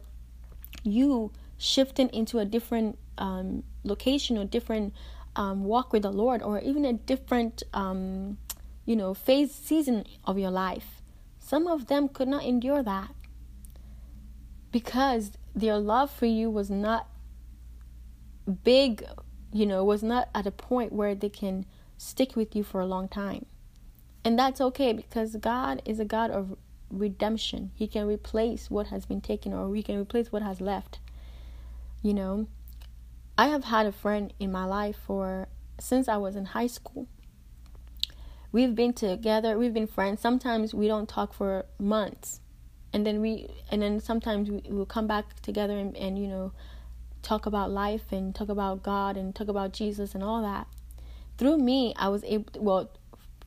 you shifting into a different um, location or different um, walk with the Lord or even a different, um, you know, phase, season of your life. Some of them could not endure that because their love for you was not big, you know, was not at a point where they can stick with you for a long time. And that's okay because God is a God of redemption. He can replace what has been taken or he can replace what has left. You know, I have had a friend in my life for since I was in high school. We've been together, we've been friends. Sometimes we don't talk for months and then we and then sometimes we will come back together and, and you know talk about life and talk about God and talk about Jesus and all that. Through me, I was able. Well,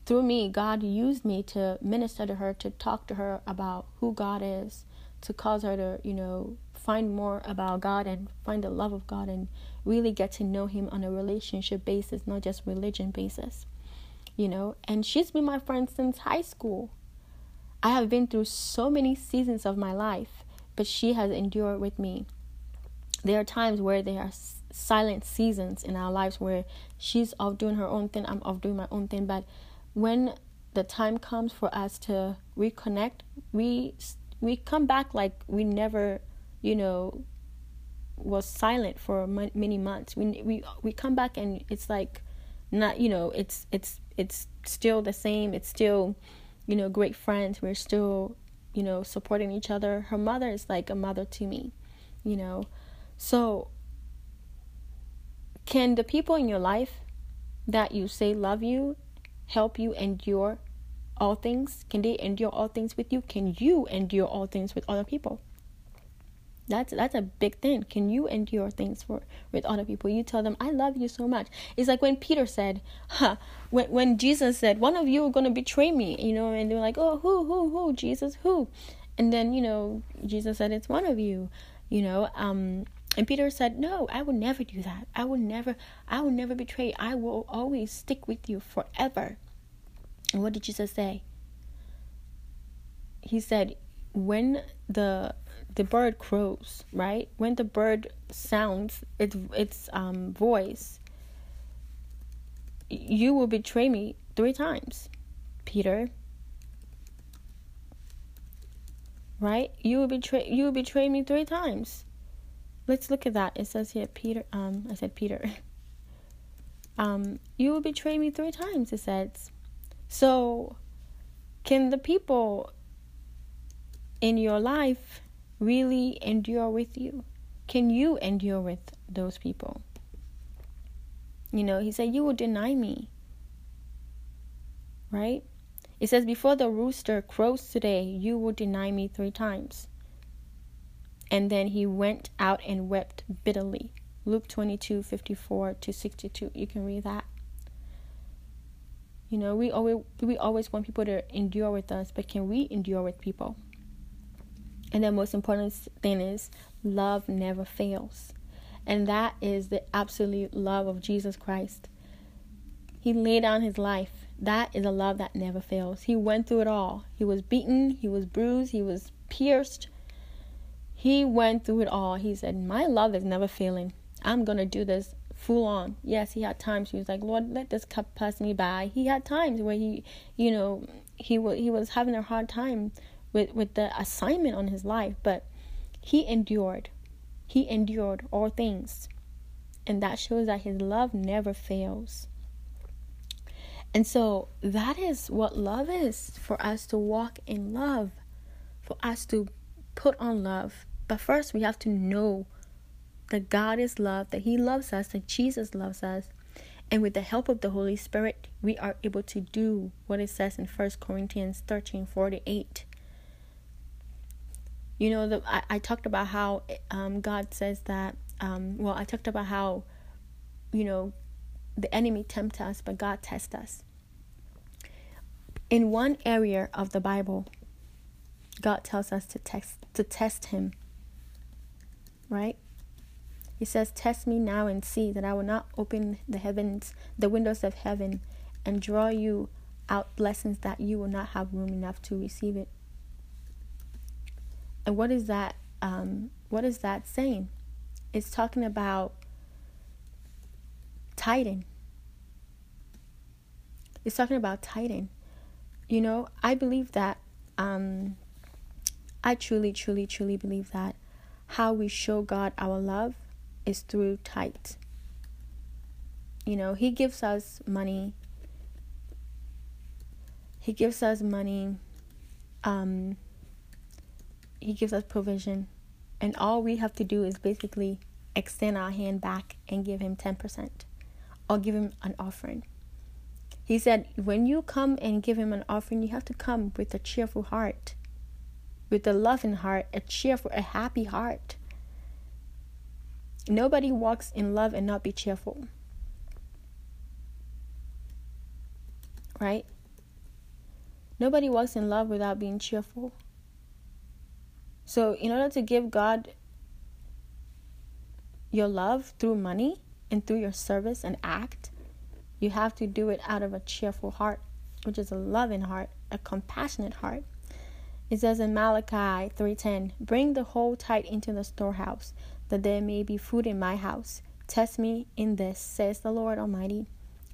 through me, God used me to minister to her, to talk to her about who God is, to cause her to, you know, find more about God and find the love of God and really get to know Him on a relationship basis, not just religion basis. You know, and she's been my friend since high school. I have been through so many seasons of my life, but she has endured with me. There are times where there are silent seasons in our lives where she's off doing her own thing, I'm off doing my own thing, but when the time comes for us to reconnect, we we come back like we never, you know, was silent for many months. We we we come back and it's like not, you know, it's it's it's still the same. It's still, you know, great friends. We're still, you know, supporting each other. Her mother is like a mother to me, you know. So can the people in your life that you say love you help you endure all things? Can they endure all things with you? Can you endure all things with other people? That's that's a big thing. Can you endure things for with other people? You tell them, "I love you so much." It's like when Peter said, "Huh," when when Jesus said, "One of you are gonna betray me," you know, and they're like, "Oh, who, who, who? Jesus, who?" And then you know, Jesus said, "It's one of you," you know. Um, and Peter said, No, I will never do that. I will never, I will never betray. I will always stick with you forever. And what did Jesus say? He said, When the the bird crows, right? When the bird sounds its its um voice, you will betray me three times, Peter. Right? You will betray you will betray me three times let's look at that. It says here, Peter. Um, I said Peter. um, you will betray me three times. It says. So, can the people in your life really endure with you? Can you endure with those people? You know, he said, You will deny me. Right? It says, Before the rooster crows today, you will deny me three times. And then he went out and wept bitterly. Luke 22 54 to 62. You can read that. You know, we always we always want people to endure with us, but can we endure with people? And the most important thing is love never fails. And that is the absolute love of Jesus Christ. He laid down his life. That is a love that never fails. He went through it all. He was beaten, he was bruised, he was pierced, he went through it all. He said, My love is never failing. I'm going to do this full on. Yes, he had times he was like, Lord, let this cup pass me by. He had times where he, you know, he was he was having a hard time with with the assignment on his life, but he endured. He endured all things. And that shows that his love never fails. And so that is what love is for us to walk in love, for us to put on love, but first, we have to know that God is love, that He loves us, that Jesus loves us. And with the help of the Holy Spirit, we are able to do what it says in 1 Corinthians 13 48. You know, the, I, I talked about how um, God says that, um, well, I talked about how, you know, the enemy tempts us, but God tests us. In one area of the Bible, God tells us to test to test him right? He says, Test me now and see that I will not open the heavens, the windows of heaven, and draw you out blessings that you will not have room enough to receive it. And what is that? Um, what is that saying? It's talking about tithing. It's talking about tithing. You know, I believe that. Um, I truly, truly, truly believe that how we show God our love is through tithes. You know, He gives us money. He gives us money. Um, he gives us provision. And all we have to do is basically extend our hand back and give Him 10% or give Him an offering. He said, when you come and give Him an offering, you have to come with a cheerful heart with a loving heart, a cheerful, a happy heart. Nobody walks in love and not be cheerful. Right? Nobody walks in love without being cheerful. So, in order to give God your love through money and through your service and act, you have to do it out of a cheerful heart, which is a loving heart, a compassionate heart. It says in Malachi 3:10, "Bring the whole tithe into the storehouse, that there may be food in my house. Test me in this," says the Lord Almighty,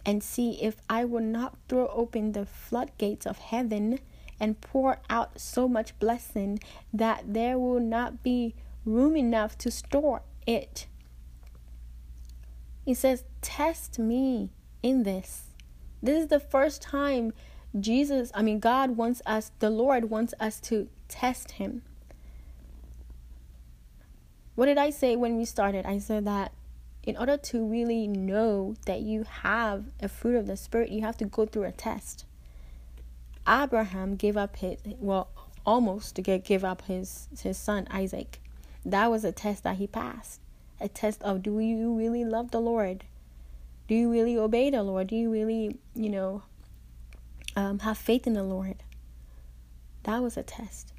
"and see if I will not throw open the floodgates of heaven and pour out so much blessing that there will not be room enough to store it." He says, "Test me in this." This is the first time Jesus, I mean, God wants us, the Lord wants us to test Him. What did I say when we started? I said that in order to really know that you have a fruit of the Spirit, you have to go through a test. Abraham gave up his, well, almost to get, give up his, his son Isaac. That was a test that he passed. A test of do you really love the Lord? Do you really obey the Lord? Do you really, you know, um, have faith in the Lord. That was a test.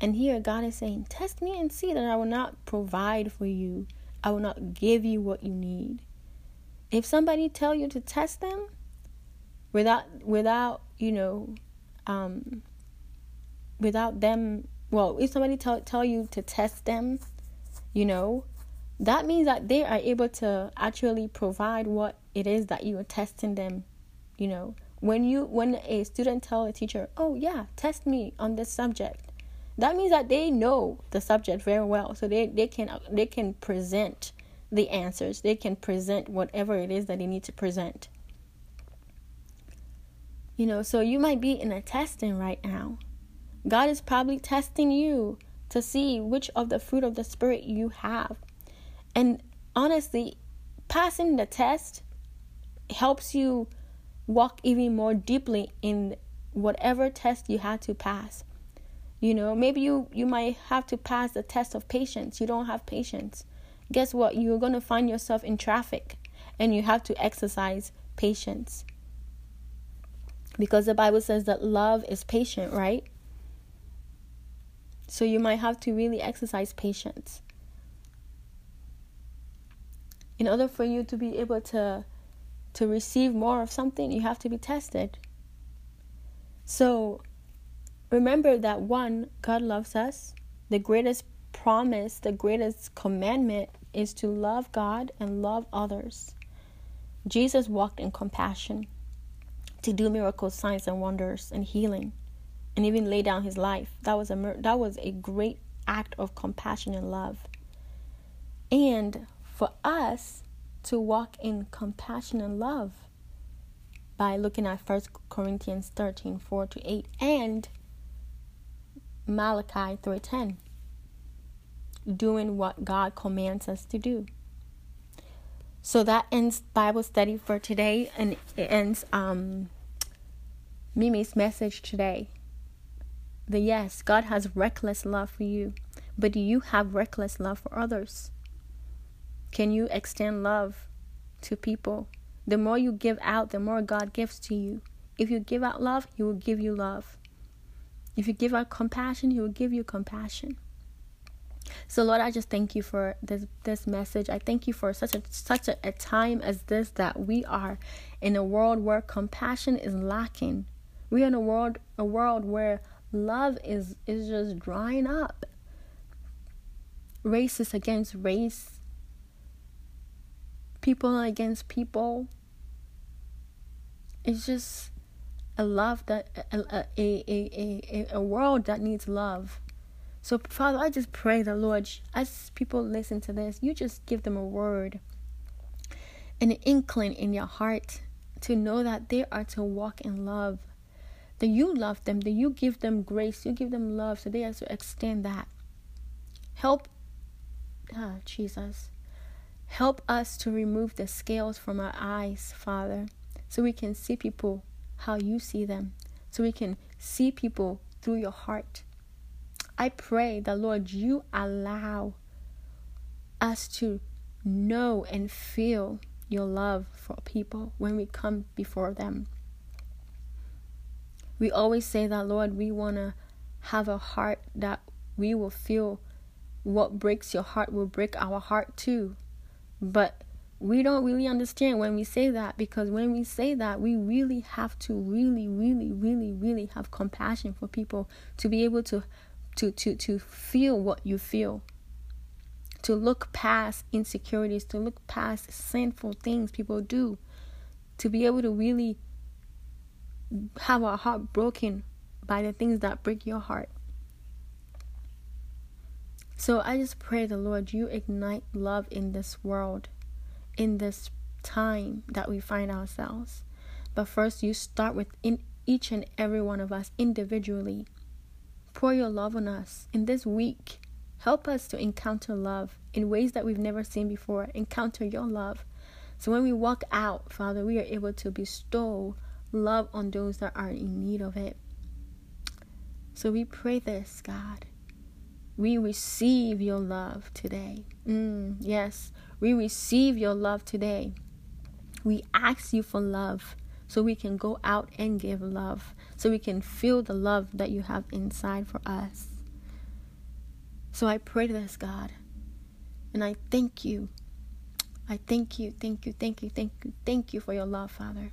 And here God is saying, Test me and see that I will not provide for you. I will not give you what you need. If somebody tell you to test them without without, you know, um without them well, if somebody tell tell you to test them, you know, that means that they are able to actually provide what it is that you are testing them, you know, when you when a student tell a teacher, "Oh yeah, test me on this subject," that means that they know the subject very well, so they they can they can present the answers. They can present whatever it is that they need to present. You know, so you might be in a testing right now. God is probably testing you to see which of the fruit of the spirit you have. And honestly, passing the test helps you walk even more deeply in whatever test you had to pass. You know, maybe you you might have to pass the test of patience. You don't have patience. Guess what? You're going to find yourself in traffic and you have to exercise patience. Because the Bible says that love is patient, right? So you might have to really exercise patience. In order for you to be able to to receive more of something, you have to be tested. So remember that one, God loves us. The greatest promise, the greatest commandment is to love God and love others. Jesus walked in compassion to do miracles, signs, and wonders and healing, and even lay down his life. That was a that was a great act of compassion and love. And for us, to walk in compassion and love by looking at 1 Corinthians 13 4 to 8 and Malachi 3:10 doing what God commands us to do. So that ends Bible study for today and it ends um Mimi's message today. The yes, God has reckless love for you, but do you have reckless love for others? Can you extend love to people? The more you give out, the more God gives to you. If you give out love, He will give you love. If you give out compassion, He will give you compassion. So Lord, I just thank you for this this message. I thank you for such a such a, a time as this that we are in a world where compassion is lacking. We are in a world a world where love is is just drying up. Race is against race people against people. It's just a love that a a, a, a, a world that needs love. So Father, I just pray the Lord as people listen to this, you just give them a word, an inkling in your heart to know that they are to walk in love. That you love them, that you give them grace, you give them love, so they are to extend that. Help ah, Jesus. Help us to remove the scales from our eyes, Father, so we can see people how you see them, so we can see people through your heart. I pray that, Lord, you allow us to know and feel your love for people when we come before them. We always say that, Lord, we want to have a heart that we will feel what breaks your heart will break our heart too. But we don't really understand when we say that because when we say that, we really have to really, really, really, really have compassion for people to be able to to to to feel what you feel. To look past insecurities, to look past sinful things people do, to be able to really have our heart broken by the things that break your heart. So I just pray the Lord you ignite love in this world in this time that we find ourselves. But first, you start with in each and every one of us individually. Pour your love on us in this week. Help us to encounter love in ways that we've never seen before. Encounter your love. So when we walk out, Father, we are able to bestow love on those that are in need of it. So we pray this, God. We receive your love today. Mm, yes, we receive your love today. We ask you for love so we can go out and give love, so we can feel the love that you have inside for us. So I pray this, God, and I thank you. I thank you, thank you, thank you, thank you, thank you for your love, Father.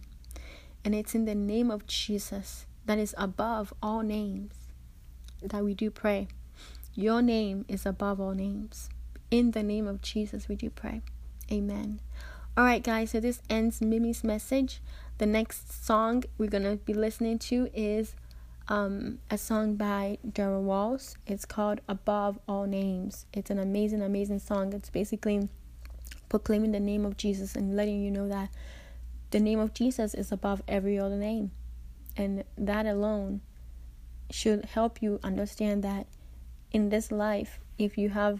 And it's in the name of Jesus that is above all names that we do pray. Your name is above all names. In the name of Jesus, we do pray. Amen. All right, guys, so this ends Mimi's message. The next song we're to be listening to is um, a song by Daryl Walls. It's called Above All Names. It's an amazing, amazing song. It's basically proclaiming the name of Jesus and letting you know that the name of Jesus is above every other name. And that alone should help you understand that in this life, if you have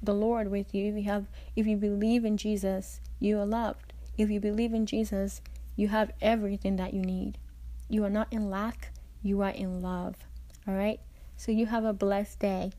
the Lord with you, if you have if you believe in Jesus, you are loved. If you believe in Jesus, you have everything that you need. You are not in lack, you are in love. All right? So you have a blessed day.